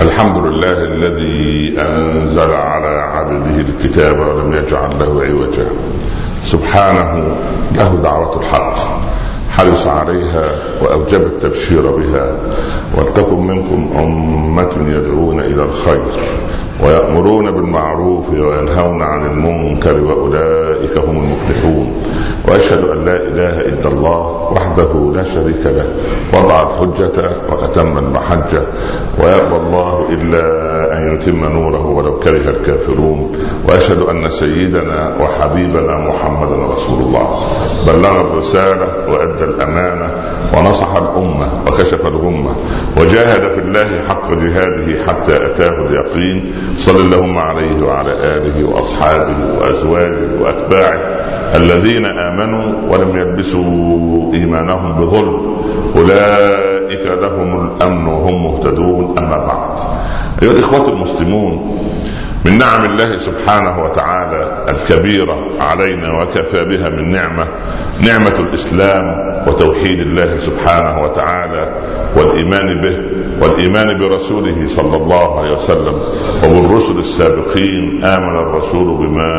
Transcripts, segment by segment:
الحمد لله الذي أنزل على عبده الكتاب ولم يجعل له عوجا. سبحانه له دعوة الحق. حرص عليها وأوجب التبشير بها. ولتكن منكم أمة يدعون إلى الخير ويأمرون بالمعروف وينهون عن المنكر وأولئك هم المفلحون. وأشهد أن لا إله إلا الله وحده لا شريك له. وضع الحجة وأتم المحجة. ويأبى الله إلا أن يتم نوره ولو كره الكافرون. وأشهد أن سيدنا وحبيبنا محمدا رسول الله. بلغ الرسالة Santa Nana, ونصح الأمة وكشف الغمة وجاهد في الله حق جهاده حتى أتاه اليقين. صلى اللهم عليه وعلى آله وأصحابه وأزواجه وأتباعه الذين آمنوا ولم يلبسوا إيمانهم بظلم. أولئك لهم الأمن وهم مهتدون. أما بعد أيها الإخوة المسلمون من نعم الله سبحانه وتعالى الكبيرة علينا وكفى بها من نعمة نعمة الإسلام وتوحيد الله سبحانه وتعالى والإيمان به والإيمان برسوله صلى الله عليه وسلم وبالرسل السابقين آمن الرسول بما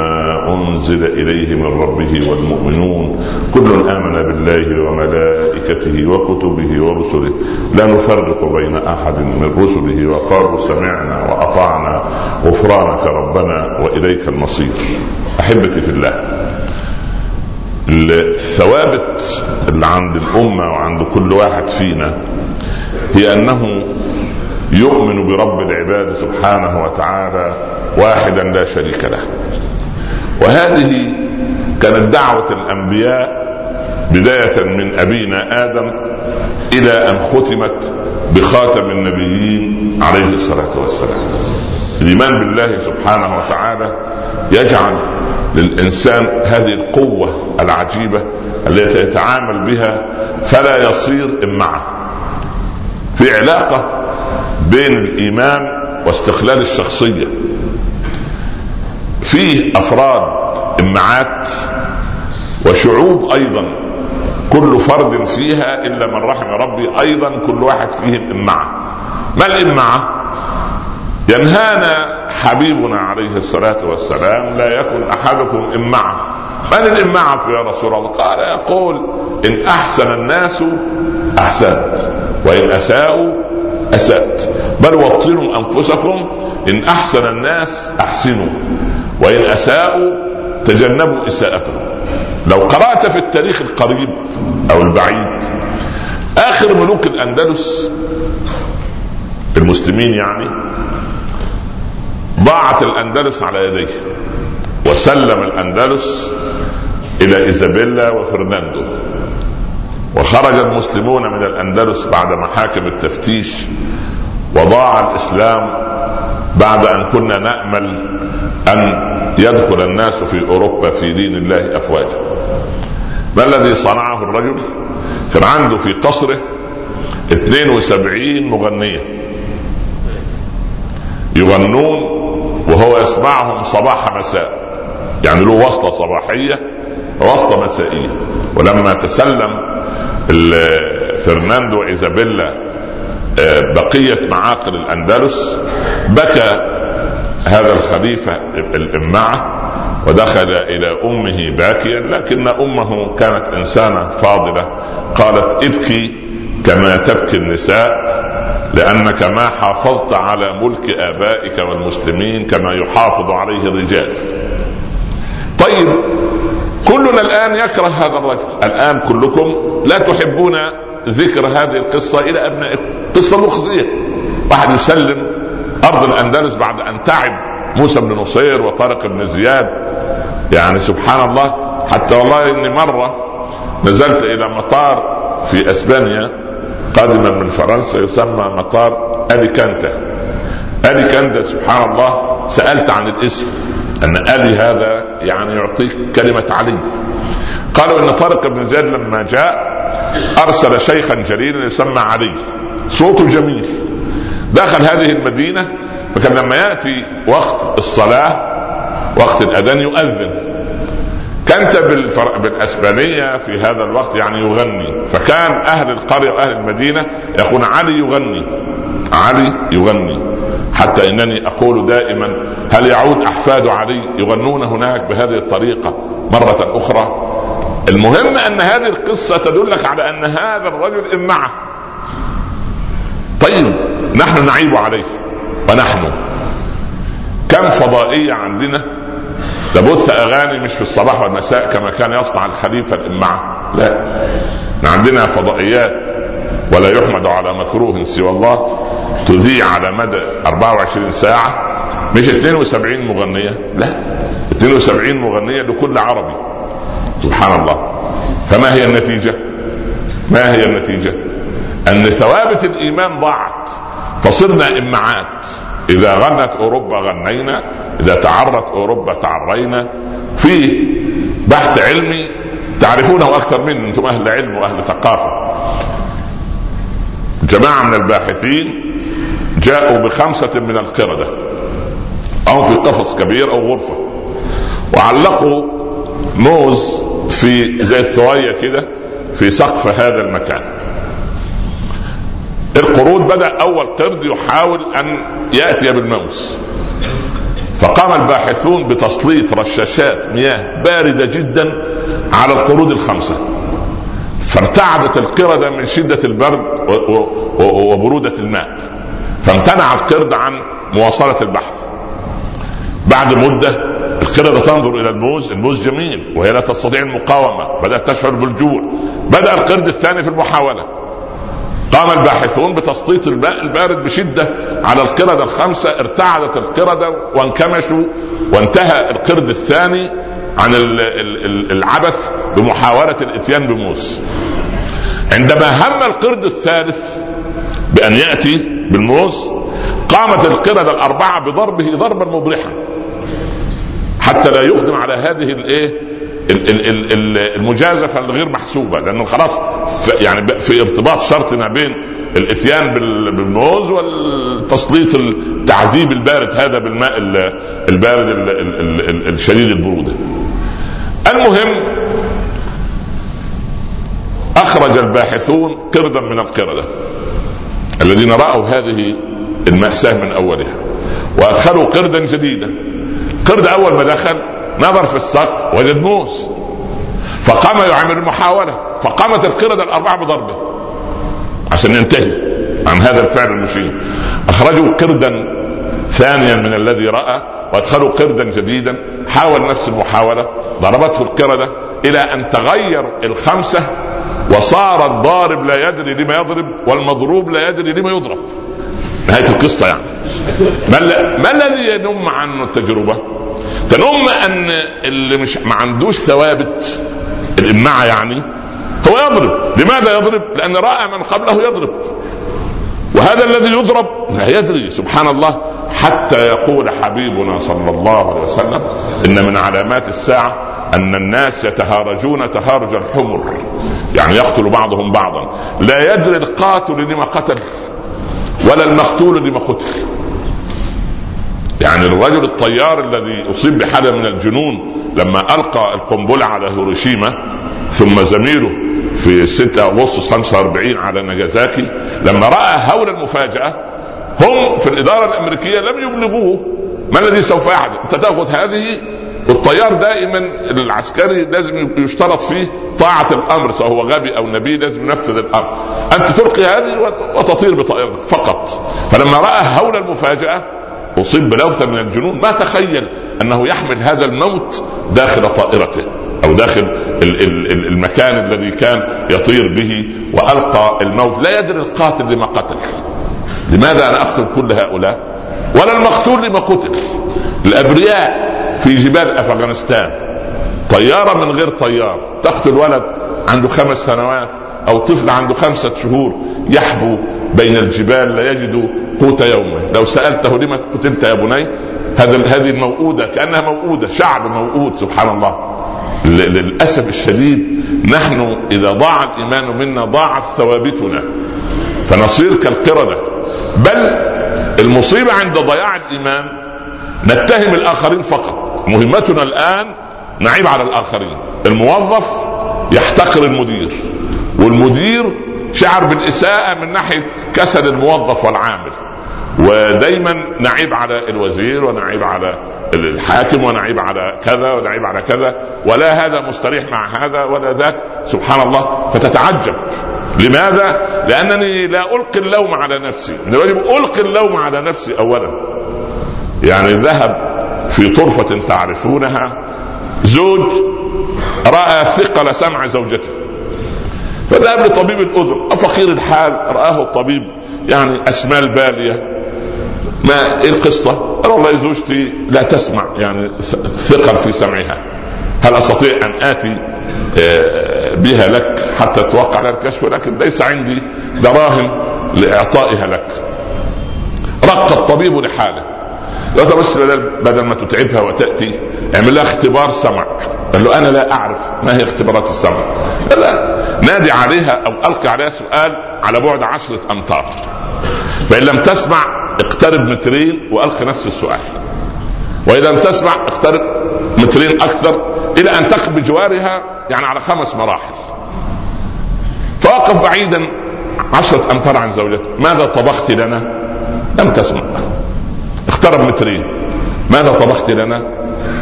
أنزل إليه من ربه والمؤمنون كل آمن بالله وملائكته وكتبه ورسله لا نفرق بين أحد من رسله وقالوا سمعنا وأطعنا غفرانك ربنا وإليك المصير أحبتي في الله الثوابت اللي عند الأمة وعند كل واحد فينا هي أنه يؤمن برب العباد سبحانه وتعالى واحدا لا شريك له. وهذه كانت دعوة الأنبياء بداية من أبينا آدم إلى أن ختمت بخاتم النبيين عليه الصلاة والسلام. الإيمان بالله سبحانه وتعالى يجعل للإنسان هذه القوة العجيبة التي يتعامل بها فلا يصير امعه في علاقة بين الإيمان واستقلال الشخصية فيه أفراد إمعات وشعوب أيضا كل فرد فيها إلا من رحم ربي أيضا كل واحد فيهم إمعة. ما الإمعة؟ ينهانا حبيبنا عليه الصلاة والسلام لا يكن أحدكم إمعة من الإمعة يا رسول الله؟ قال يقول إن أحسن الناس أحسنت وإن أساءوا أسأت بل وطنوا أنفسكم إن أحسن الناس أحسنوا وإن أساءوا تجنبوا إساءتهم. لو قرأت في التاريخ القريب أو البعيد آخر ملوك الأندلس المسلمين يعني ضاعت الأندلس على يديه وسلم الأندلس إلى إيزابيلا وفرناندو. وخرج المسلمون من الأندلس بعد محاكم التفتيش وضاع الإسلام بعد أن كنا نأمل أن يدخل الناس في أوروبا في دين الله أفواجا. ما الذي صنعه الرجل؟ كان عنده في قصره 72 مغنية. يغنون وهو يسمعهم صباح مساء. يعني له وصلة صباحية وصلة مسائية. ولما تسلم فرناندو إيزابيلا آه، بقية معاقل الأندلس بكى هذا الخليفة الإمعة ودخل إلى أمه باكيا لكن أمه كانت إنسانة فاضلة. قالت ابكي كما تبكي النساء لأنك ما حافظت على ملك آبائك والمسلمين كما يحافظ عليه الرجال. طيب كلنا الآن يكره هذا الرجل. الآن كلكم لا تحبون ذكر هذه القصة إلى ابنائكم قصة مخزية. واحد يسلم أرض الأندلس بعد أن تعب موسى بن نصير وطارق بن زياد. يعني سبحان الله حتى والله إني مرة نزلت إلى مطار في أسبانيا. قادما من فرنسا يسمى مطار أليكانتا. أليكانتا سبحان الله سألت عن الاسم. أن ألي هذا يعني يعطيك كلمة علي. قالوا ان طارق بن زياد لما جاء أرسل شيخا جليلا يسمى علي. صوته جميل. دخل هذه المدينة فكان لما يأتي وقت الصلاة وقت الأذان يؤذن. كانت بالفر... بالأسبانية في هذا الوقت يعني يغني. فكان أهل القرية واهل المدينة يقول علي يغني علي يغني. حتى إنني أقول دائما هل يعود أحفاد علي يغنون هناك بهذه الطريقة مرة أخرى؟ المهم أن هذه القصة تدلك على أن هذا الرجل امعه طيب نحن نعيب عليه. ونحن. كم فضائية عندنا تبث أغاني مش في الصباح والمساء كما كان يصنع الخليفة الامعه لا. عندنا فضائيات ولا يحمد على مكروه سوى الله تذيع على مدى 24 ساعة مش 72 مغنية. لا. 72 مغنية لكل عربي. سبحان الله. فما هي النتيجة؟ ما هي النتيجة؟ أن ثوابت الإيمان ضاعت فصرنا إمعات إذا غنت أوروبا غنينا إذا تعرت أوروبا تعرينا. في بحث علمي تعرفونه أكثر مني أنتم أهل علم وأهل ثقافة. جماعة من الباحثين جاءوا بخمسة من القردة. أو في قفص كبير أو غرفة. وعلقوا موز في زي الثوية كده في سقف هذا المكان. القرود بدأ أول قرد يحاول أن يأتي بالموز فقام الباحثون بتسليط رشاشات مياه باردة جدا على القرود الخمسة. فارتعدت القردة من شدة البرد وبرودة الماء. فامتنع القرد عن مواصلة البحث. بعد مدة القردة تنظر إلى الموز. الموز جميل وهي لا تستطيع المقاومة. بدأت تشعر بالجوع. بدأ القرد الثاني في المحاولة. قام الباحثون بتسليط الماء البارد بشدة على القردة الخمسة ارتعدت القردة وانكمشوا وانتهى القرد الثاني عن العبث بمحاولة الإتيان بموز عندما هم القرد الثالث بأن يأتي بالموز قامت القردة الأربعة بضربه ضربا مبرحا حتى لا يقدم على هذه الإيه؟ المجازفة الغير محسوبة لأنه خلاص يعني في ارتباط شرط ما بين الإتيان بالموز والتسليط التعذيب البارد هذا بالماء البارد الشديد البرودة. المهم أخرج الباحثون قردا من القردة الذين رأوا هذه المأساة من أولها وأدخلوا قردا جديدا قرد أول ما دخل نظر في السقف وجد موس. فقام يعمل المحاولة. فقامت القردة الأربعة بضربه. عشان ينتهي عن هذا الفعل المشين أخرجوا قردا ثانيا من الذي رأى وأدخلوا قردا جديدا. حاول نفس المحاولة. ضربته القردة إلى أن تغير الخمسة وصار الضارب لا يدري لما يضرب والمضروب لا يدري لما يضرب. نهاية القصة يعني. ما, الذي ينم عنه التجربة؟ تنم أن اللي مش ما عندوش ثوابت الامعه يعني هو يضرب. لماذا يضرب؟ لأن رأى من قبله يضرب. وهذا الذي يضرب لا يدري. سبحان الله. حتى يقول حبيبنا صلى الله عليه وسلم إن من علامات الساعة أن الناس يتهارجون تهارج الحمر. يعني يقتل بعضهم بعضا. لا يدري القاتل لما قتل. ولا المقتول لما قتل يعني الرجل الطيار الذي أصيب بحالة من الجنون لما ألقى القنبلة على هيروشيما ثم زميله في 6 أغسطس 45 على ناجازاكي لما رأى هول المفاجأة هم في الإدارة الأمريكية لم يبلغوه ما الذي سوف يحدث؟ أنت تأخذ هذه والطيار دائما العسكري لازم يشترط فيه طاعة الأمر سواء هو غبي أو نبي لازم ينفذ الأمر. أنت تلقي هذه وتطير بطائرتك فقط. فلما رأى هول المفاجأة أصيب بلوثة من الجنون ما تخيل أنه يحمل هذا الموت داخل طائرته أو داخل المكان الذي كان يطير به وألقى الموت. لا يدري القاتل لما قتل. لماذا أنا أقتل كل هؤلاء؟ ولا المقتول لما قتل. الأبرياء في جبال أفغانستان. طيارة من غير طيار. تقتل ولد عنده خمس سنوات أو طفل عنده خمسة شهور يحبو بين الجبال لا يجد قوت يومه. لو سألته لما قتلت يا بني هذا هذه الموؤودة كأنها موؤودة شعب موؤود سبحان الله. للأسف الشديد نحن إذا ضاع الإيمان منا ضاعت ثوابتنا. فنصير كالقرده بل المصيبة عند ضياع الإيمان نتهم الآخرين فقط. مهمتنا الآن نعيب على الآخرين. الموظف يحتقر المدير والمدير شعر بالإساءة من ناحية كسل الموظف والعامل. ودايما نعيب على الوزير ونعيب على الحاكم ونعيب على كذا ونعيب على كذا. ولا هذا مستريح مع هذا ولا ذاك. سبحان الله فتتعجب. لماذا؟ لأنني لا ألقي اللوم على نفسي. الواجب ألقي اللوم على نفسي أولا. يعني ذهب في طرفة تعرفونها زوج رأى ثقل سمع زوجته. فذهب لطبيب الأذن. فقير الحال؟ رآه الطبيب يعني أسمال بالية ما إيه القصة؟ قال والله زوجتي لا تسمع يعني ثقل في سمعها. هل أستطيع أن آتي آه، بها لك حتى توقع على الكشف؟ ولكن ليس عندي دراهم لإعطائها لك. رق الطبيب لحاله. قال بس بدل, بدل ما تتعبها وتأتي اعمل لها اختبار سمع. قال له أنا لا أعرف ما هي اختبارات السمع. لا نادي عليها أو ألقي عليها سؤال على بعد عشرة أمتار. فإن لم تسمع اقترب مترين وألقي نفس السؤال. واذا لم تسمع اقترب مترين أكثر إلى أن تقف بجوارها يعني على خمس مراحل. فوقف بعيدا عشرة أمتار عن زوجته. ماذا طبخت لنا؟ لم تسمع. اقترب مترين. ماذا طبخت لنا؟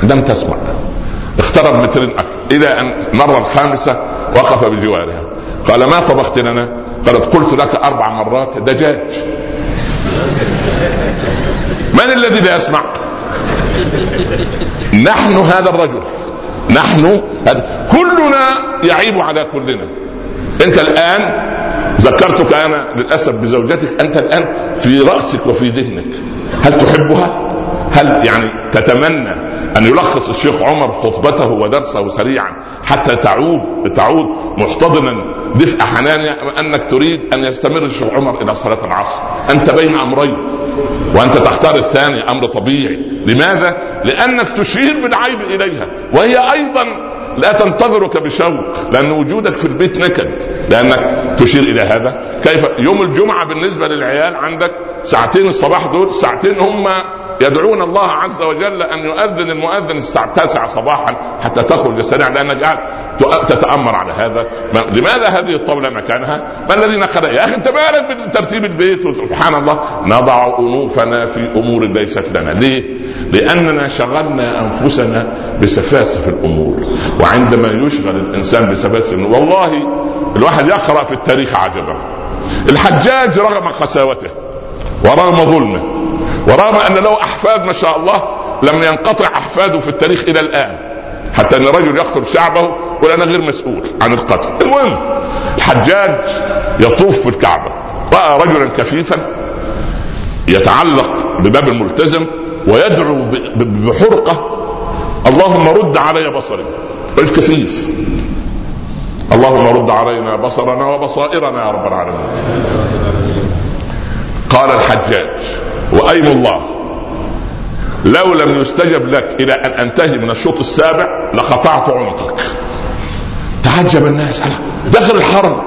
لم تسمع. اقترب مترين. أكثر إلى أن مر الخامسة وقف بجوارها. قال ما طبخت لنا؟ قالت قلت لك أربع مرات دجاج. من الذي لا يسمع نحن هذا الرجل. نحن هذا. كلنا يعيب على كلنا. أنت الآن ذكرتك أنا للأسف بزوجتك أنت الآن في رأسك وفي ذهنك. هل تحبها؟ هل يعني تتمنى أن يلخص الشيخ عمر خطبته ودرسه سريعا حتى تعود تعود محتضنا دفء حنانها أنك تريد أن يستمر الشيخ عمر إلى صلاة العصر؟ أنت بين أمرين وأنت تختار الثاني أمر طبيعي. لماذا؟ لأنك تشير بالعيب إليها وهي أيضا لا تنتظرك بشوق لأن وجودك في البيت نكد لأنك تشير إلى هذا. كيف؟ يوم الجمعة بالنسبة للعيال عندك ساعتين الصباح دول ساعتين هم يدعون الله عز وجل أن يؤذن المؤذن الساعة التاسعة صباحا حتى تخرج سريعا لانك قاعد تتأمر على هذا. لماذا هذه الطاولة مكانها؟ ما الذي نقل يا أخي أنت مالك بترتيب البيت سبحان الله. نضع أنوفنا في أمور ليست لنا. ليه؟ لأننا شغلنا أنفسنا بسفاسف الأمور. وعندما يشغل الإنسان بسفاسف الأمور والله الواحد يقرأ في التاريخ عجبا. الحجاج رغم قساوته ورغم ظلمه. ورغم أن له أحفاد ما شاء الله لم ينقطع أحفاده في التاريخ إلى الآن. حتى أن رجل يقتل شعبه يقول أنا غير مسؤول عن القتل. المهم الحجاج يطوف في الكعبة. رأى رجلا كفيفا يتعلق بباب الملتزم ويدعو بحرقة. اللهم رد علي بصري. رجل كفيف اللهم رد علينا بصرنا وبصائرنا يا رب العالمين. قال الحجاج وأيم الله. لو لم يستجب لك إلى أن أنتهي من الشوط السابع لقطعت عنقك. تعجب الناس. داخل الحرم.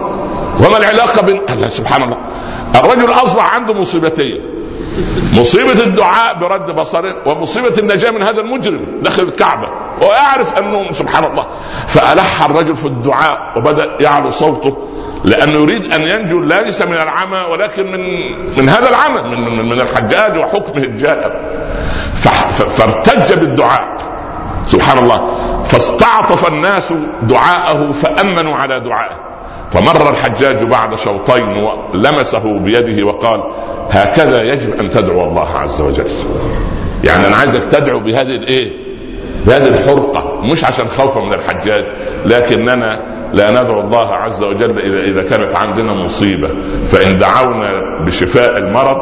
وما العلاقة بين الله سبحان الله. الرجل أصبح عنده مصيبتين. مصيبة الدعاء برد بصره ومصيبة النجاة من هذا المجرم داخل الكعبة. ويعرف أنه سبحان الله. فألح الرجل في الدعاء وبدأ يعلو صوته. لأنه يريد أن ينجو ليس من العمى ولكن من من هذا العمى من من الحجاج وحكمه الجائر فارتج بالدعاء. سبحان الله. فاستعطف الناس دعاءه فأمنوا على دعائه. فمر الحجاج بعد شوطين ولمسه بيده وقال هكذا يجب أن تدعو الله عز وجل. يعني أنا عايزك تدعو بهذه الإيه؟ بهذه الحرقة. مش عشان خوفا من الحجاج لكننا لا ندعو الله عز وجل إذا, إذا كانت عندنا مصيبة. فإن دعونا بشفاء المرض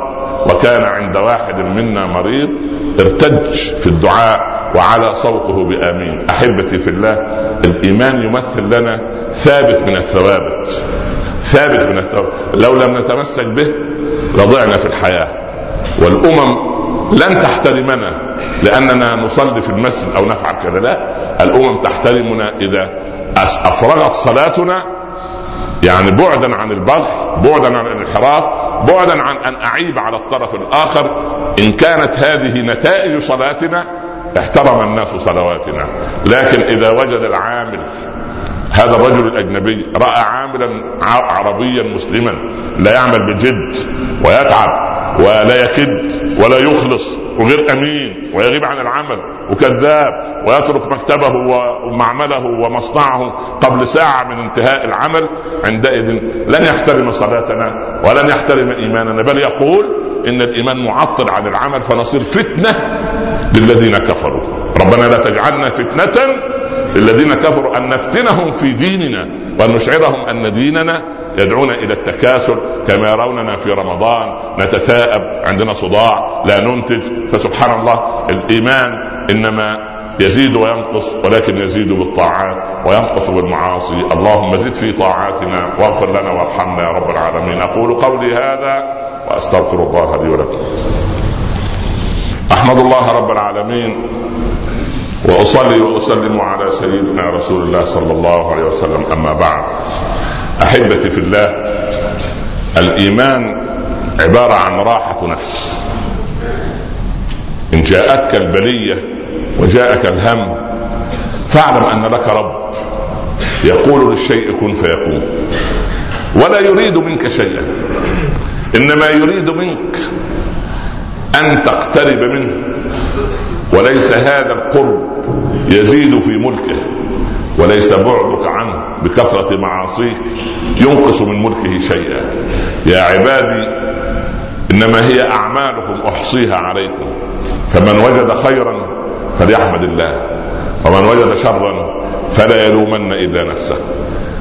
وكان عند واحد منا مريض ارتج في الدعاء وعلى صوته بآمين. أحبتي في الله الإيمان يمثل لنا ثابت من الثوابت. ثابت من الثوابت. لو لم نتمسك به لضعنا في الحياة. والأمم لن تحترمنا لأننا نصلي في المسجد أو نفعل كذا. لا الأمم تحترمنا إذا أفرغت صلاتنا يعني بعدا عن البغي بعدا عن الانحراف بعدا عن أن أعيب على الطرف الآخر إن كانت هذه نتائج صلاتنا احترم الناس صلواتنا. لكن إذا وجد العامل هذا الرجل الأجنبي رأى عاملا عربيا مسلما لا يعمل بجد ويتعب ولا يكد ولا يخلص وغير أمين ويغيب عن العمل وكذاب ويترك مكتبه ومعمله ومصنعه قبل ساعة من انتهاء العمل عندئذ لن يحترم صلاتنا ولن يحترم إيماننا بل يقول إن الإيمان معطل عن العمل فنصير فتنة للذين كفروا. ربنا لا تجعلنا فتنة للذين كفروا أن نفتنهم في ديننا وأن نشعرهم أن ديننا يدعونا إلى التكاسل كما يروننا في رمضان نتثاءب عندنا صداع لا ننتج. فسبحان الله الإيمان إنما يزيد وينقص ولكن يزيد بالطاعات وينقص بالمعاصي. اللهم زد في طاعاتنا واغفر لنا وارحمنا يا رب العالمين. أقول قولي هذا وأستغفر الله لي ولكم. أحمد الله رب العالمين وأصلي وأسلم على سيدنا رسول الله صلى الله عليه وسلم. أما بعد. أحبتي في الله الإيمان عبارة عن راحة نفس. إن جاءتك البلية وجاءك الهم فاعلم أن لك رب. يقول للشيء كن فيكون. ولا يريد منك شيئا. إنما يريد منك أن تقترب منه. وليس هذا القرب يزيد في ملكه. وليس بعدك عنه بكثرة معاصيك ينقص من ملكه شيئا. يا عبادي إنما هي أعمالكم أحصيها عليكم. فمن وجد خيرا فليحمد الله ومن وجد شرا فلا يلومن إلا نفسه.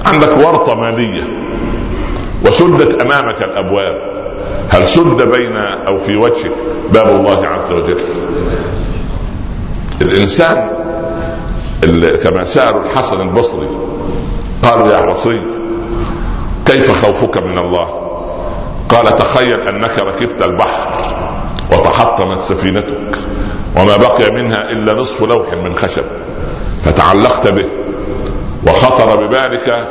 عندك ورطة مالية وسدت أمامك الأبواب. هل سد بين أو في وجهك؟ باب الله عز وجل. الإنسان كما سالوا الحسن البصري قالوا يا بصري كيف خوفك من الله؟ قال تخيل أنك ركبت البحر وتحطمت سفينتك وما بقي منها إلا نصف لوح من خشب فتعلقت به وخطر ببالك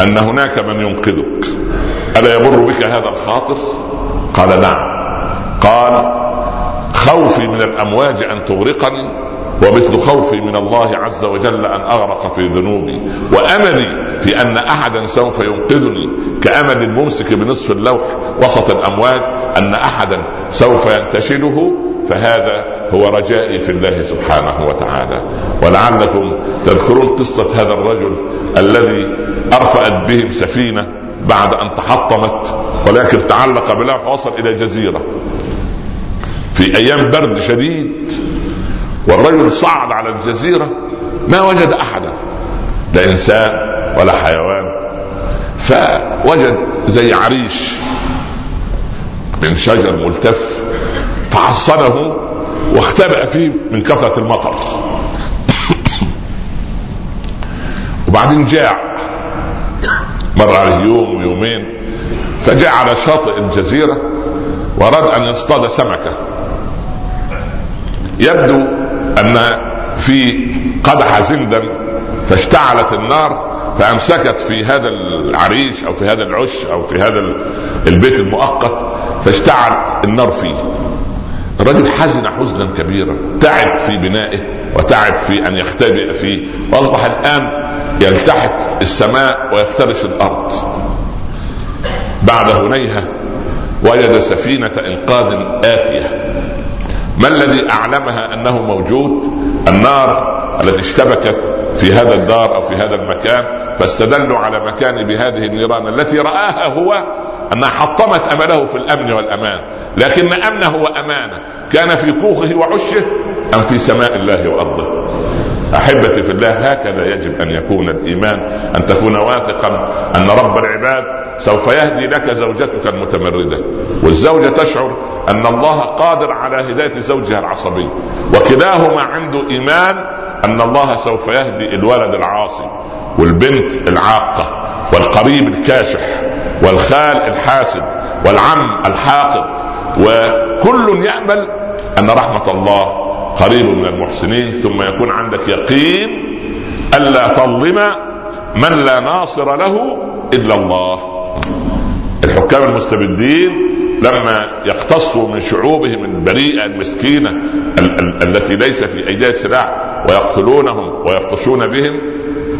أن هناك من ينقذك. ألا يمر بك هذا الخاطر؟ قال نعم. قال خوفي من الأمواج أن تغرقني ومثل خوفي من الله عز وجل أن أغرق في ذنوبي وأملي في أن أحدا سوف ينقذني كأمل الممسك بنصف اللوح وسط الامواج أن أحدا سوف ينتشله فهذا هو رجائي في الله سبحانه وتعالى ولعلكم تذكرون قصة هذا الرجل الذي أرفأت بهم سفينة بعد أن تحطمت ولكن تعلق بلوح وصل إلى جزيرة في أيام برد شديد والرجل صعد على الجزيرة ما وجد أحدا لا إنسان ولا حيوان. فوجد زي عريش من شجر ملتف فعصنه واختبأ فيه من كثرة المطر. وبعدين جاع. مر عليه يوم ويومين فجاء على شاطئ الجزيرة وأراد أن يصطاد سمكة. يبدو أن في قدح زندا فاشتعلت النار فأمسكت في هذا العريش أو في هذا العش أو في هذا البيت المؤقت فاشتعلت النار فيه. الرجل حزن حزنا كبيرا تعب في بنائه وتعب في أن يختبئ فيه وأصبح الآن يلتحف السماء ويفترش الأرض. بعد هنيهه وجد سفينة إنقاذ آتية. ما الذي أعلمها أنه موجود؟ النار التي اشتبكت في هذا الدار أو في هذا المكان فاستدلوا على مكان بهذه النيران التي رآها هو أنها حطمت أمله في الأمن والأمان. لكن أمنه وأمانة كان في كوخه وعشه أم في سماء الله وأرضه؟ أحبتي في الله هكذا يجب أن يكون الإيمان أن تكون واثقا أن رب العباد سوف يهدي لك زوجتك المتمردة. والزوجة تشعر أن الله قادر على هداية زوجها العصبي. وكلاهما عنده إيمان أن الله سوف يهدي الولد العاصي والبنت العاقة والقريب الكاشح والخال الحاسد والعم الحاقد. وكل يأمل أن رحمة الله قريب من المحسنين ثم يكون عندك يقين الا تظلم من لا ناصر له إلا الله. الحكام المستبدين لما يقتصوا من شعوبهم البريئة المسكينة ال- ال- التي ليس في ايديها سلاح ويقتلونهم ويبطشون بهم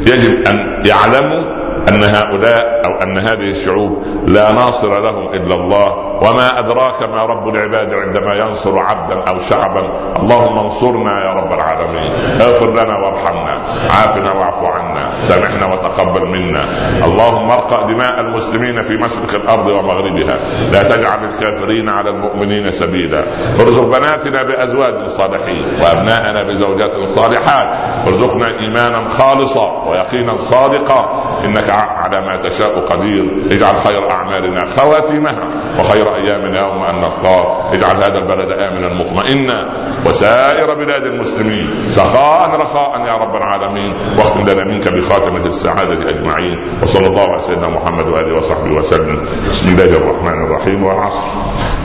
يجب أن يعلموا أن هؤلاء أو أن هذه الشعوب لا ناصر لهم إلا الله. وما أدراك ما رب العباد عندما ينصر عبدا أو شعبا. اللهم انصرنا يا رب العالمين. اغفر لنا وارحمنا. عافنا واعف عنا. سامحنا وتقبل منا. اللهم ارقى دماء المسلمين في مشرق الأرض ومغربها. لا تجعل الكافرين على المؤمنين سبيلا. ارزق بناتنا بأزواج صالحين وأبناءنا بزوجات صالحات. ارزقنا إيمانا خالصا ويقينا صادقا. إنك على ما تشاء قدير. اجعل خير أعمالنا خواتمها وخير ايامنا يوم أن نلقاه اجعل هذا البلد آمنا مطمئنا. وسائر بلاد المسلمين سخاء رخاء يا رب العالمين. واختم لنا منك بخاتمة السعادة أجمعين. وصلى الله على سيدنا محمد وآله وصحبه وسلم. بسم الله الرحمن الرحيم والعصر.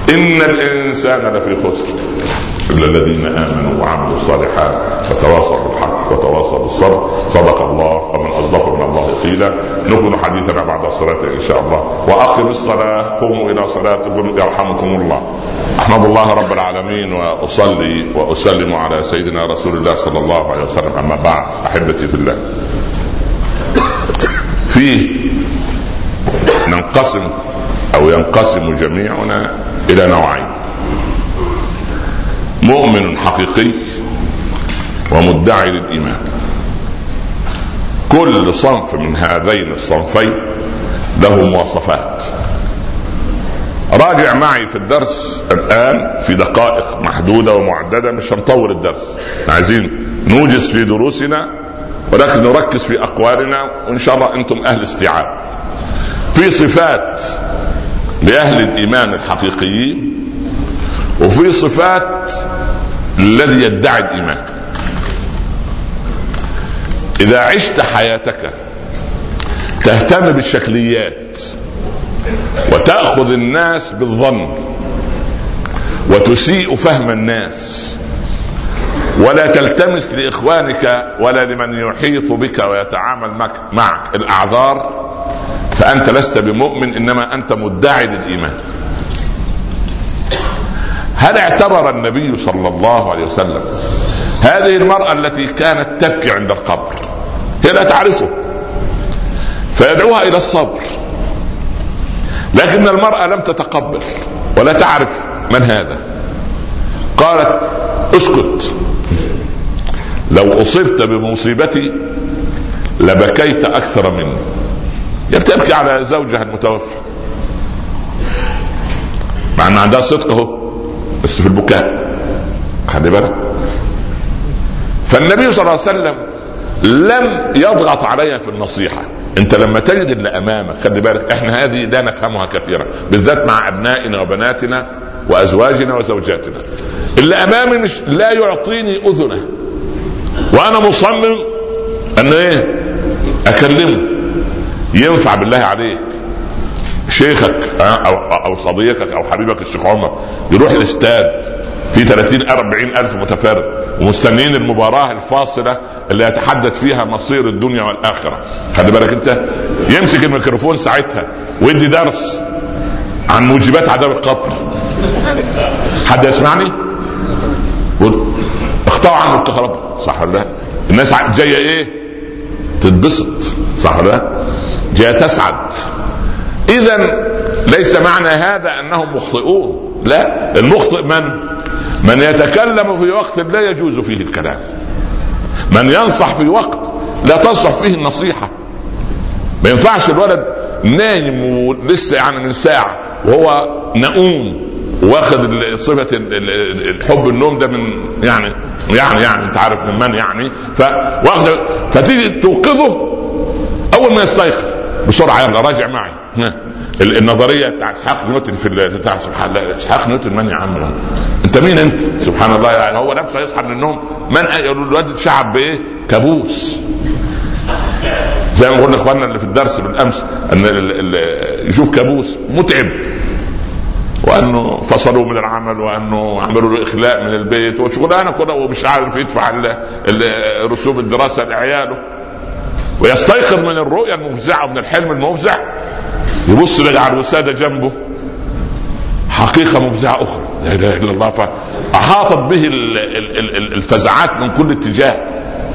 إن الإنسان لفي خسر إلا الذين آمنوا وعملوا الصالحات. وتواصوا بالحق وتواصوا بالصبر. صدق الله ومن أصدق من الله قيلا. نكمل حديثنا بعد الصلاة إن شاء الله. وأقم الصلاة قوموا إلى صلاتكم يرحمكم الله. أحمد الله رب العالمين وأصلي وأسلم على سيدنا رسول الله صلى الله عليه وسلم. أما بعد أحبتي في الله. فيه ننقسم أو ينقسم جميعنا إلى نوعين. مؤمن حقيقي ومدعي للإيمان. كل صنف من هذين الصنفين له مواصفات. راجع معي في الدرس الآن في دقائق محدودة ومعددة مش هنطول الدرس. عايزين نوجز في دروسنا ولكن نركز في أقوالنا وإن شاء الله أنتم أهل استيعاب. في صفات لأهل الإيمان الحقيقيين وفي صفات الذي يدعي الإيمان. إذا عشت حياتك تهتم بالشكليات وتأخذ الناس بالظن وتسيء فهم الناس ولا تلتمس لإخوانك ولا لمن يحيط بك ويتعامل معك. الأعذار فأنت لست بمؤمن إنما أنت مدعي للإيمان. هل اعتبر النبي صلى الله عليه وسلم هذه المرأة التي كانت تبكي عند القبر؟ هي لا تعرفه. فيدعوها إلى الصبر. لكن المرأة لم تتقبل ولا تعرف من هذا. قالت اسكت. لو أصبت بمصيبتي لبكيت أكثر مني. بتبكي على زوجها المتوفى. مع إن عندها صدق أهو بس في البكاء. خلي بالك. فالنبي صلى الله عليه وسلم لم يضغط عليها في النصيحة. انت لما تجد اللي أمامك خلي بالك إحنا هذه لا نفهمها كثيرا بالذات مع أبنائنا وبناتنا وأزواجنا وزوجاتنا. اللي أمامي مش لا يعطيني أذنه. وأنا مصمم إن إيه؟ أكلمه. ينفع بالله عليك. شيخك أو صديقك أو حبيبك الشيخ عمر يروح الاستاد في 30 40 ألف متفرج ومستنيين المباراة الفاصلة اللي يتحدث فيها مصير الدنيا والآخرة خلي بالك أنت يمسك الميكروفون ساعتها ويدي درس عن موجبات عذاب القبر حد يسمعني؟ اختار عنه الكهرباء صح ولا لا؟ الناس جاية إيه؟ تتبسط صح ولا لا؟ جاية تسعد اذا ليس معنى هذا أنهم مخطئون. لا المخطئ من؟ من يتكلم في وقت لا يجوز فيه الكلام. من ينصح في وقت لا تصلح فيه النصيحة. ما ينفعش الولد نايم ولسه يعني من ساعة وهو نؤوم واخد صفة الحب النوم ده من يعني يعني يعني انت عارف من من يعني. فواخد فتيجي توقظه أول ما يستيقظ. بسرعة يلا راجع معي. النظرية بتاع إسحاق نيوتن في بتاع سبحان الله إسحاق نيوتن من يا عم أنت مين أنت؟ سبحان الله يعني هو نفسه يصحى من النوم من الواد شعب بإيه؟ كابوس. زي ما قلنا إخواننا اللي في الدرس بالأمس إن يشوف كابوس متعب. وأنه فصلوا من العمل وأنه عملوا له إخلاء من البيت وشغلانه كلها ومش عارف يدفع رسوم الدراسة لعياله. ويستيقظ من الرؤيا المفزعة ومن الحلم المفزع. يبص على الوساده جنبه. حقيقة مفزعة أخرى. لا إله إلا الله. فاحاطت به الفزعات من كل اتجاه.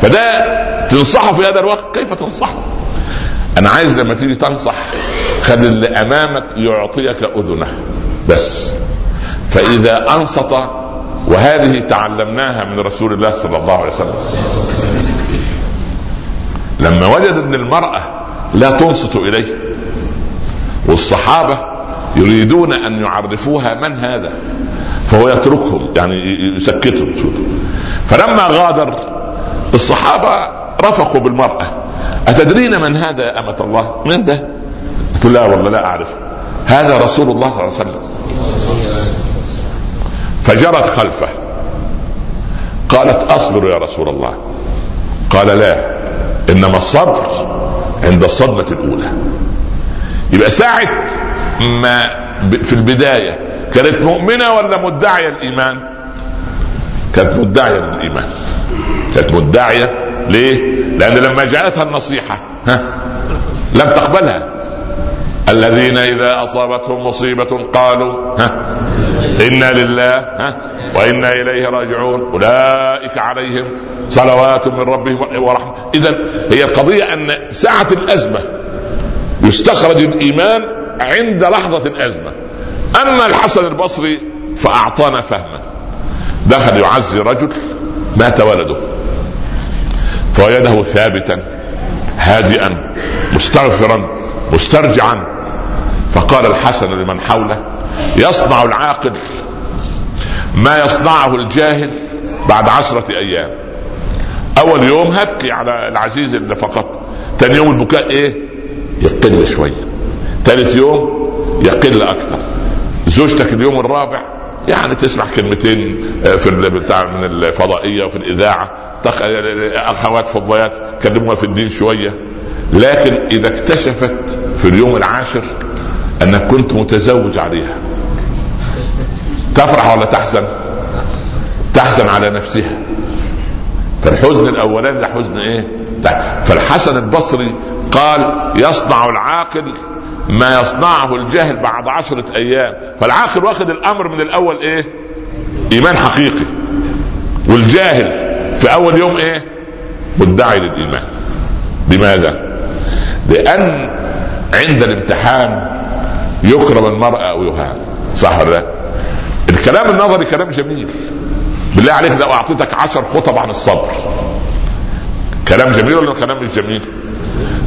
فده تنصحه في هذا الوقت؟ كيف تنصحه؟ أنا عايز لما تيجي تنصح خلي اللي أمامك يعطيك أذنه. بس. فإذا أنصت وهذه تعلمناها من رسول الله صلى الله عليه وسلم. لما وجد إن المرأة لا تنصت إليه والصحابة يريدون أن يعرفوها من هذا فهو يتركهم يعني يسكتهم فلما غادر الصحابة رفقوا بالمرأة. أتدرين من هذا يا أمة الله؟ من ده؟ قلت لا والله لا اعرفه هذا رسول الله صلى الله عليه وسلم. فجرت خلفه. قالت أصبر يا رسول الله. قال لا إنما الصبر عند الصدمة الأولى. يبقى ساعة ما في البداية. كانت مؤمنة ولا مدعية الإيمان؟ كانت مدعية للإيمان. كانت مدعية. ليه؟ لأن لما جاءتها النصيحة ها لم تقبلها. الذين إذا أصابتهم مصيبة قالوا ها إنا لله ها وإنا إليه راجعون. أولئك عليهم صلوات من ربهم ورحمة. اذا هي القضية أن ساعة الأزمة يستخرج الإيمان عند لحظة الأزمة. أما الحسن البصري فأعطانا فهما. دخل يعزي رجل مات ولده. فوجده ثابتا هادئا مستغفرا مسترجعا. فقال الحسن لمن حوله يصنع العاقل ما يصنعه الجاهل بعد عشرة أيام. أول يوم هبكي على العزيز اللي فقط ثاني يوم البكاء إيه؟ يقل شوية ثالث يوم يقل أكثر. زوجتك اليوم الرابع يعني تسمع كلمتين آه، في بتاع من الفضائية وفي الإذاعة. اخوات فضيات كلموها في الدين شوية. لكن إذا اكتشفت في اليوم العاشر أنك كنت متزوج عليها تفرح ولا تحزن؟ تحزن على نفسها. فالحزن الأولاني ده حزن إيه؟ فالحسن البصري قال يصنع العاقل ما يصنعه الجاهل بعد عشرة أيام. فالعاقل واخد الأمر من الأول إيه؟ إيمان حقيقي. والجاهل في أول يوم إيه؟ مدعي للإيمان. لماذا؟ لأن عند الامتحان يكرم المرأة أو يهان. صح ولا لا؟ الكلام النظري كلام جميل. بالله عليك لو أعطيتك عشر خطب عن الصبر. كلام جميل ولا كلام مش جميل؟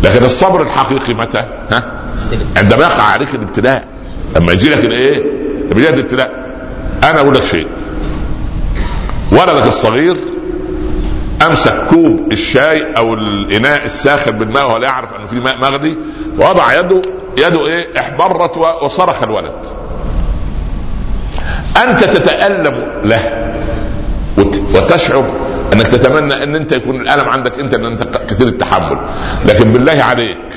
لكن الصبر الحقيقي متى؟ ها؟ عندما يقع عليك الابتلاء. لما يجي لك الايه؟ لما يجي الابتلاء. أنا أقول لك شيء. ولدك الصغير امسك كوب الشاي أو الاناء الساخن بالماء وهو لا يعرف انه في ماء مغلي ووضع يده يده إيه؟ احمرت وصرخ الولد. انت تتألم له وتشعر أنك تتمنى إن أنت يكون الألم عندك أنت ان أنت كثير التحمل. لكن بالله عليك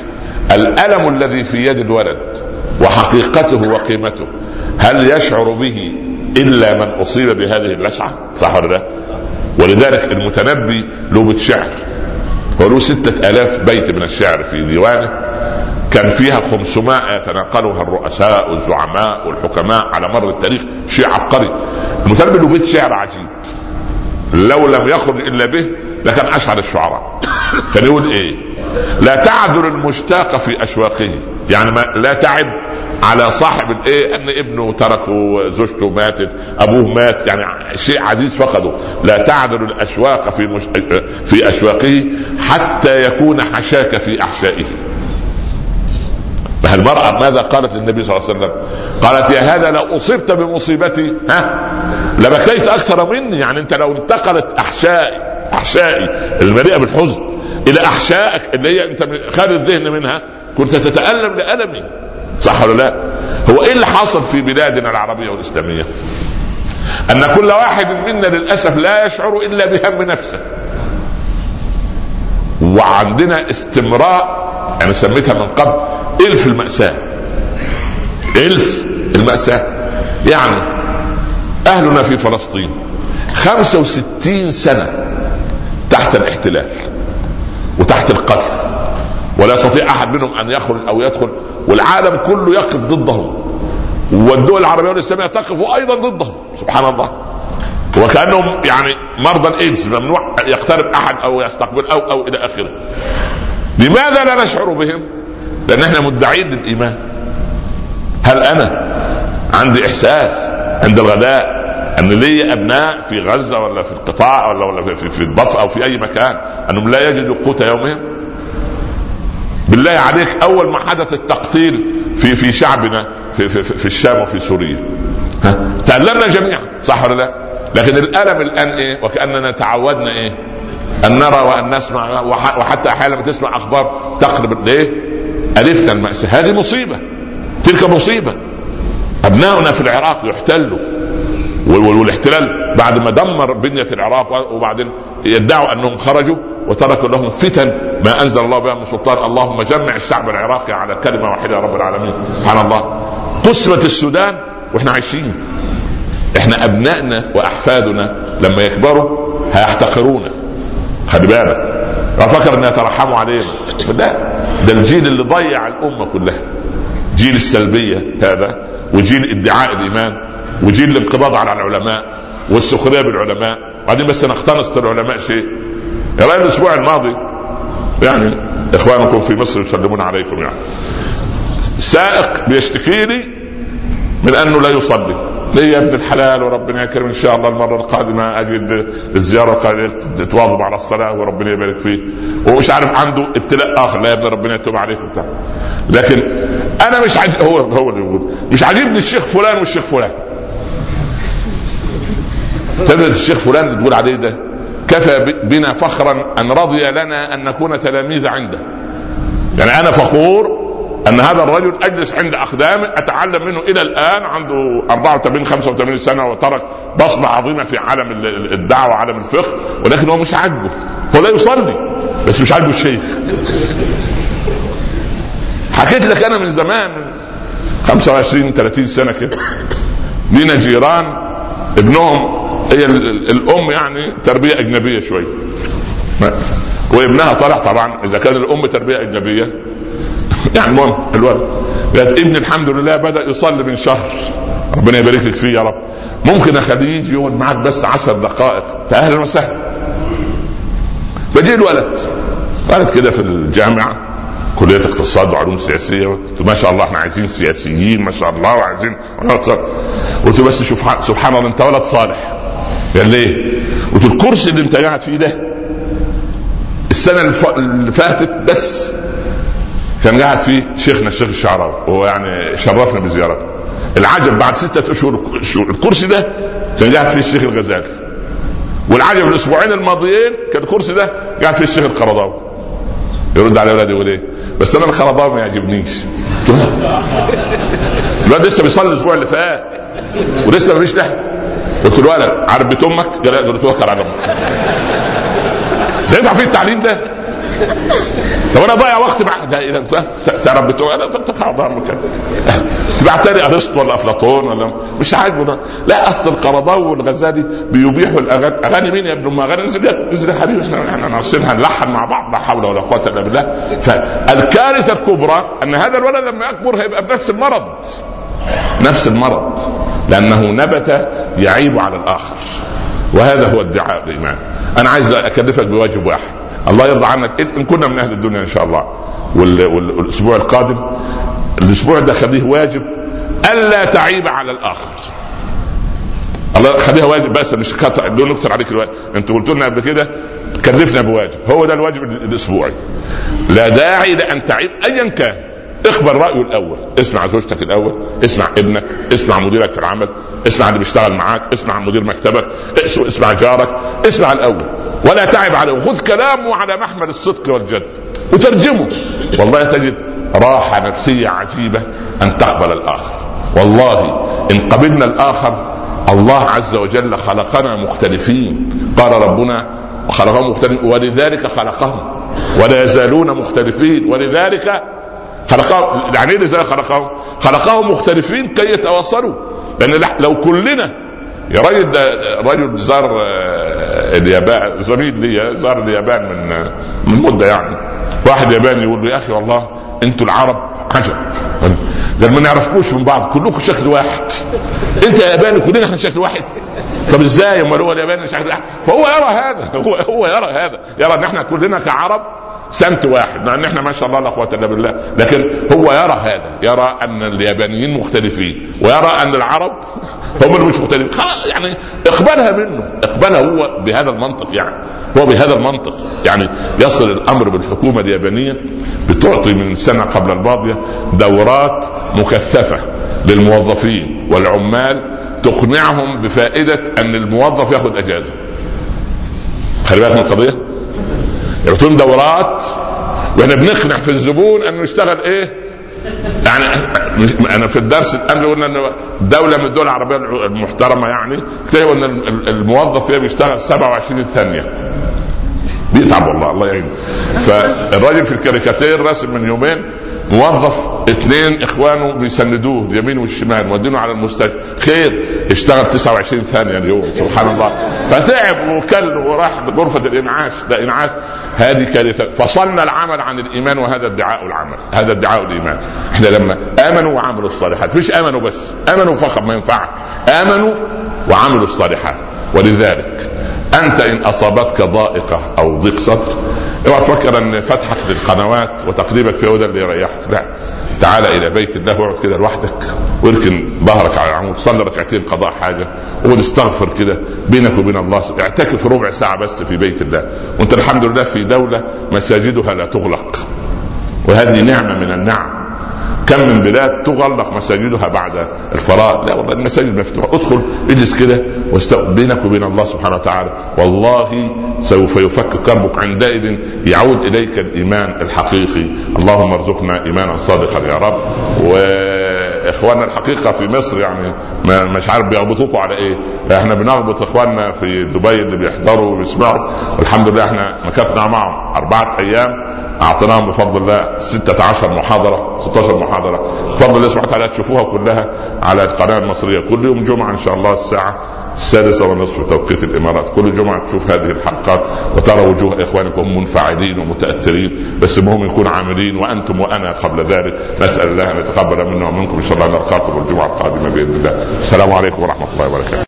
الألم الذي في يد الولد وحقيقته وقيمته هل يشعر به إلا من أصيب بهذه اللسعه صح ولا لا؟ ولذلك المتنبي له شعر وله ستة آلاف بيت من الشعر في ديوانه كان فيها 500 يتناقلها الرؤساء والزعماء والحكماء على مر التاريخ شيء عبقري. المتنبي له بيت شعر عجيب. لو لم يخرج إلا به لكان اشعر الشعراء. كان يقول إيه؟ لا تعذر المشتاق في أشواقه. يعني ما لا تعب على صاحب الايه إن ابنه تركه زوجته ماتت أبوه مات. يعني شيء عزيز فقده. لا تعذر الأشواق في مش... في أشواقه حتى يكون حشاك في أحشائه. فالمرأة ماذا قالت للنبي صلى الله عليه وسلم؟ قالت يا هذا لو أصبت بمصيبتي ها لبكيت أكثر مني يعني أنت لو انتقلت أحشائي أحشائي المليئة بالحزن إلى أحشائك اللي هي أنت خارج الذهن منها كنت تتألم لألمي صح ولا لا؟ هو إيه اللي حاصل في بلادنا العربية والإسلامية؟ أن كل واحد منا للأسف لا يشعر إلا بهم نفسه وعندنا استمراء يعني سميتها من قبل إلف المأساة. إلف المأساة. يعني أهلنا في فلسطين 65 سنة تحت الاحتلال وتحت القتل. ولا يستطيع أحد منهم أن يخرج أو يدخل والعالم كله يقف ضدهم. والدول العربية والإسلامية تقف أيضا ضدهم. سبحان الله. وكأنهم يعني مرضى الايدز ممنوع يقترب أحد أو يستقبل أو أو إلى آخره. لماذا لا نشعر بهم؟ لأن إحنا مدعين للإيمان هل أنا عندي إحساس عند الغداء أن لي أبناء في غزة ولا في القطاع ولا ولا في, في, الضفة أو في أي مكان أنهم لا يجدوا قوت يومهم بالله عليك أول ما حدث التقتيل في في شعبنا في في, في الشام وفي سوريا ها تألمنا جميعا صح ولا لا؟ لكن الألم الآن إيه؟ وكأننا تعودنا إيه؟ أن نرى وأن نسمع وحتى أحيانا تسمع أخبار تقرب ليه؟ ألفنا المأساة هذه مصيبة. تلك مصيبة. أبناؤنا في العراق يحتلوا والاحتلال بعد ما دمر بنية العراق وبعدين يدعوا أنهم خرجوا وتركوا لهم فتن ما أنزل الله بها من سلطان. اللهم جمع الشعب العراقي على كلمة واحدة يا رب العالمين. سبحان الله. قسمت السودان وإحنا عايشين. إحنا أبنائنا وأحفادنا لما يكبروا هيحتقرونا خلي بالك. فكر ان يترحموا علينا لا ده الجيل اللي ضيع الأمة كلها. جيل السلبية هذا وجيل ادعاء الإيمان وجيل الانقباض على العلماء والسخرية بالعلماء. بعدين بس نقتنص العلماء شيء. يا رأي الأسبوع الماضي يعني إخوانكم في مصر يسلمون عليكم يعني. سائق بيشتكي لي من أنه لا يصلي. ليه يا ابن الحلال وربنا يكرم إن شاء الله المرة القادمة أجد الزيارة القادمة تواظب على الصلاة وربنا يبارك فيه. ومش عارف عنده ابتلاء آخر. لا يا ابن ربنا يتوب عليك وبتاع. لكن أنا مش عاجب هو هو اللي يقول مش عاجبني الشيخ فلان والشيخ فلان. تبدأ الشيخ فلان تقول عليه ده كفى بنا فخرا أن رضي لنا أن نكون تلاميذ عنده. يعني أنا فخور أن هذا الرجل أجلس عند اقدامه أتعلم منه إلى الآن عنده 84 85 سنة وترك بصمة عظيمة في عالم الدعوة وعالم الفقه ولكن هو مش عاجبه. هو لا يصلي بس مش عاجبه الشيخ. حكيت لك أنا من زمان 25 30 سنة كده. لينا جيران ابنهم هي الأم يعني تربية أجنبية شوية وابنها طلع طبعا إذا كان الأم تربية أجنبية يعني المهم الولد. قالت ابني الحمد لله بدأ يصلي من شهر. ربنا يبارك لك فيه يا رب. ممكن اخليه يجي يقعد معاك بس عشر دقائق. أهلا وسهلا. فجي الولد ولد كده في الجامعة كلية اقتصاد وعلوم سياسية. قلت ما شاء الله إحنا عايزين سياسيين ما شاء الله وعايزين قلت بس شوف سبحان الله أنت ولد صالح. قال ليه؟ قلت الكرسي اللي أنت قاعد فيه ده السنة اللي فاتت بس كان قاعد فيه شيخنا الشيخ الشعراوي وهو يعني شرفنا بزيارته العجب بعد ستة أشهر الكرسي ده كان قاعد فيه الشيخ الغزالي والعجب الأسبوعين الماضيين كان الكرسي ده قاعد فيه الشيخ القرضاوي يرد على اولادي يقول إيه؟ بس أنا القرضاوي ما يعجبنيش الواد لسه بيصلي الأسبوع اللي فات ولسه ما فيش له قلت له ولد بيت أمك؟ قال لا توكل على أمك ده ينفع فيه التعليم ده؟ طب أنا ضايع وقت مع تعرف بتوع أنا تقع تبعت لي أرسطو ولا أفلاطون ولا مش عاجبه لا أصل القرضاوي والغزالي بيبيحوا الأغاني. أغاني مين يا ابن أم؟ أغاني نزل يا حبيبي. إحنا إحنا نرسلها نلحن مع بعض لا حول ولا قوة إلا بالله. فالكارثة الكبرى أن هذا الولد لما يكبر هيبقى بنفس المرض. نفس المرض. لأنه نبت يعيب على الآخر. وهذا هو ادعاء الإيمان. أنا عايز أكلفك بواجب واحد. الله يرضى عنك. ان كنا من أهل الدنيا إن شاء الله. والأسبوع القادم. الأسبوع ده خليه واجب. ألا تعيب على الآخر. الله خليها واجب بس مش دون نكتر عليك الواجب. انت قلت لنا قبل كده كلفنا بواجب. هو ده الواجب الأسبوعي. لا داعي لأن تعيب ايا كان. اخبر رأيه الأول. اسمع زوجتك الأول اسمع ابنك اسمع مديرك في العمل اسمع اللي بيشتغل معاك اسمع مدير مكتبك اسمع جارك اسمع الأول. ولا تعب عليه خذ كلامه على محمل الصدق والجد وترجمه. والله تجد راحة نفسية عجيبة أن تقبل الآخر. والله إن قبلنا الآخر الله عز وجل خلقنا مختلفين. قال ربنا خلقهم مختلفين ولذلك خلقهم ولا يزالون مختلفين ولذلك خلقهم يعني إيه خلقهم؟ خلقهم مختلفين كي يتواصلوا. لأن لو كلنا يا راجل ده رجل زار آه، اليابان زميل لي زار اليابان من من مدة يعني. واحد ياباني يقول له يا أخي والله أنتوا العرب عجب قال ما نعرفكوش من بعض كلكم شكل واحد. أنت ياباني كلنا إحنا شكل واحد. طب إزاي؟ أمال هو الياباني شكل واحد؟ فهو يرى هذا هو هو يرى هذا. يرى إن إحنا كلنا كعرب سمت واحد مع إن إحنا ما شاء الله لا قوه إلا بالله لكن هو يرى هذا يرى أن اليابانيين مختلفين ويرى أن العرب هم اللي مش مختلفين يعني إقبلها منه إقبلها هو بهذا المنطق يعني هو بهذا المنطق يعني يصل الأمر بالحكومة اليابانية بتعطي من السنة قبل الماضية دورات مكثفة للموظفين والعمال تقنعهم بفائدة أن الموظف يأخذ أجازة. خلي بالك من القضية. يعطون دورات. وإحنا بنقنع في الزبون إنه يشتغل إيه؟ يعني أنا في الدرس الامن قلنا ان دولة من الدول العربية المحترمة يعني اكتشفوا ان الموظف فيها بيشتغل 27 ثانية. بيتعب والله الله يعين فالراجل في الكاريكاتير راسم من يومين موظف اثنين إخوانه بيسندوه اليمين والشمال مودينه على المستشفى. خير اشتغل 29 ثانية اليوم سبحان الله. فتعب وكل وراح غرفه الإنعاش ده إنعاش. هذه كارثة. فصلنا العمل عن الإيمان وهذا ادعاء العمل هذا ادعاء الإيمان. إحنا لما آمنوا وعملوا الصالحات مش آمنوا بس آمنوا فقط ما ينفعش آمنوا وعملوا الصالحات. ولذلك أنت إن أصابتك ضائقة أو ضيق صدر اوعى تفكر أن فتحك للقنوات وتقليبك في هو ده اللي يريحك. لا. تعال إلى بيت الله واقعد كده لوحدك واركن ظهرك على العمود صلي ركعتين قضاء حاجة وقول استغفر كده بينك وبين الله اعتكف ربع ساعة بس في بيت الله. وانت الحمد لله في دولة مساجدها لا تغلق. وهذه نعمة من النعم. كم من بلاد تغلق مساجدها بعد الفراغ. لا والله المساجد مفتوحة. ادخل اجلس كده بينك وبين الله سبحانه وتعالى. والله سوف يفك كربك عندئذ يعود إليك الإيمان الحقيقي. اللهم ارزقنا إيمانا صادقا يا رب. وإخواننا الحقيقة في مصر يعني مش عارف بيغبطوكوا على إيه. إحنا بنغبط إخواننا في دبي اللي بيحضروا وبيسمعوا. والحمد لله إحنا مكثنا معهم أربعة أيام. أعطيناهم بفضل الله 16 محاضرة 16 محاضرة. بفضل الله سبحانه وتعالى تشوفوها كلها على القناة المصرية. كل يوم جمعة إن شاء الله الساعة السادسة ونصف توقيت الإمارات. كل جمعة تشوف هذه الحلقات وترى وجوه إخوانكم منفعلين ومتأثرين. بس المهم يكون عاملين وأنتم وأنا قبل ذلك. نسأل الله أن يتقبل منا ومنكم. إن شاء الله نلقاكم الجمعة القادمة بإذن الله. السلام عليكم ورحمة الله وبركاته.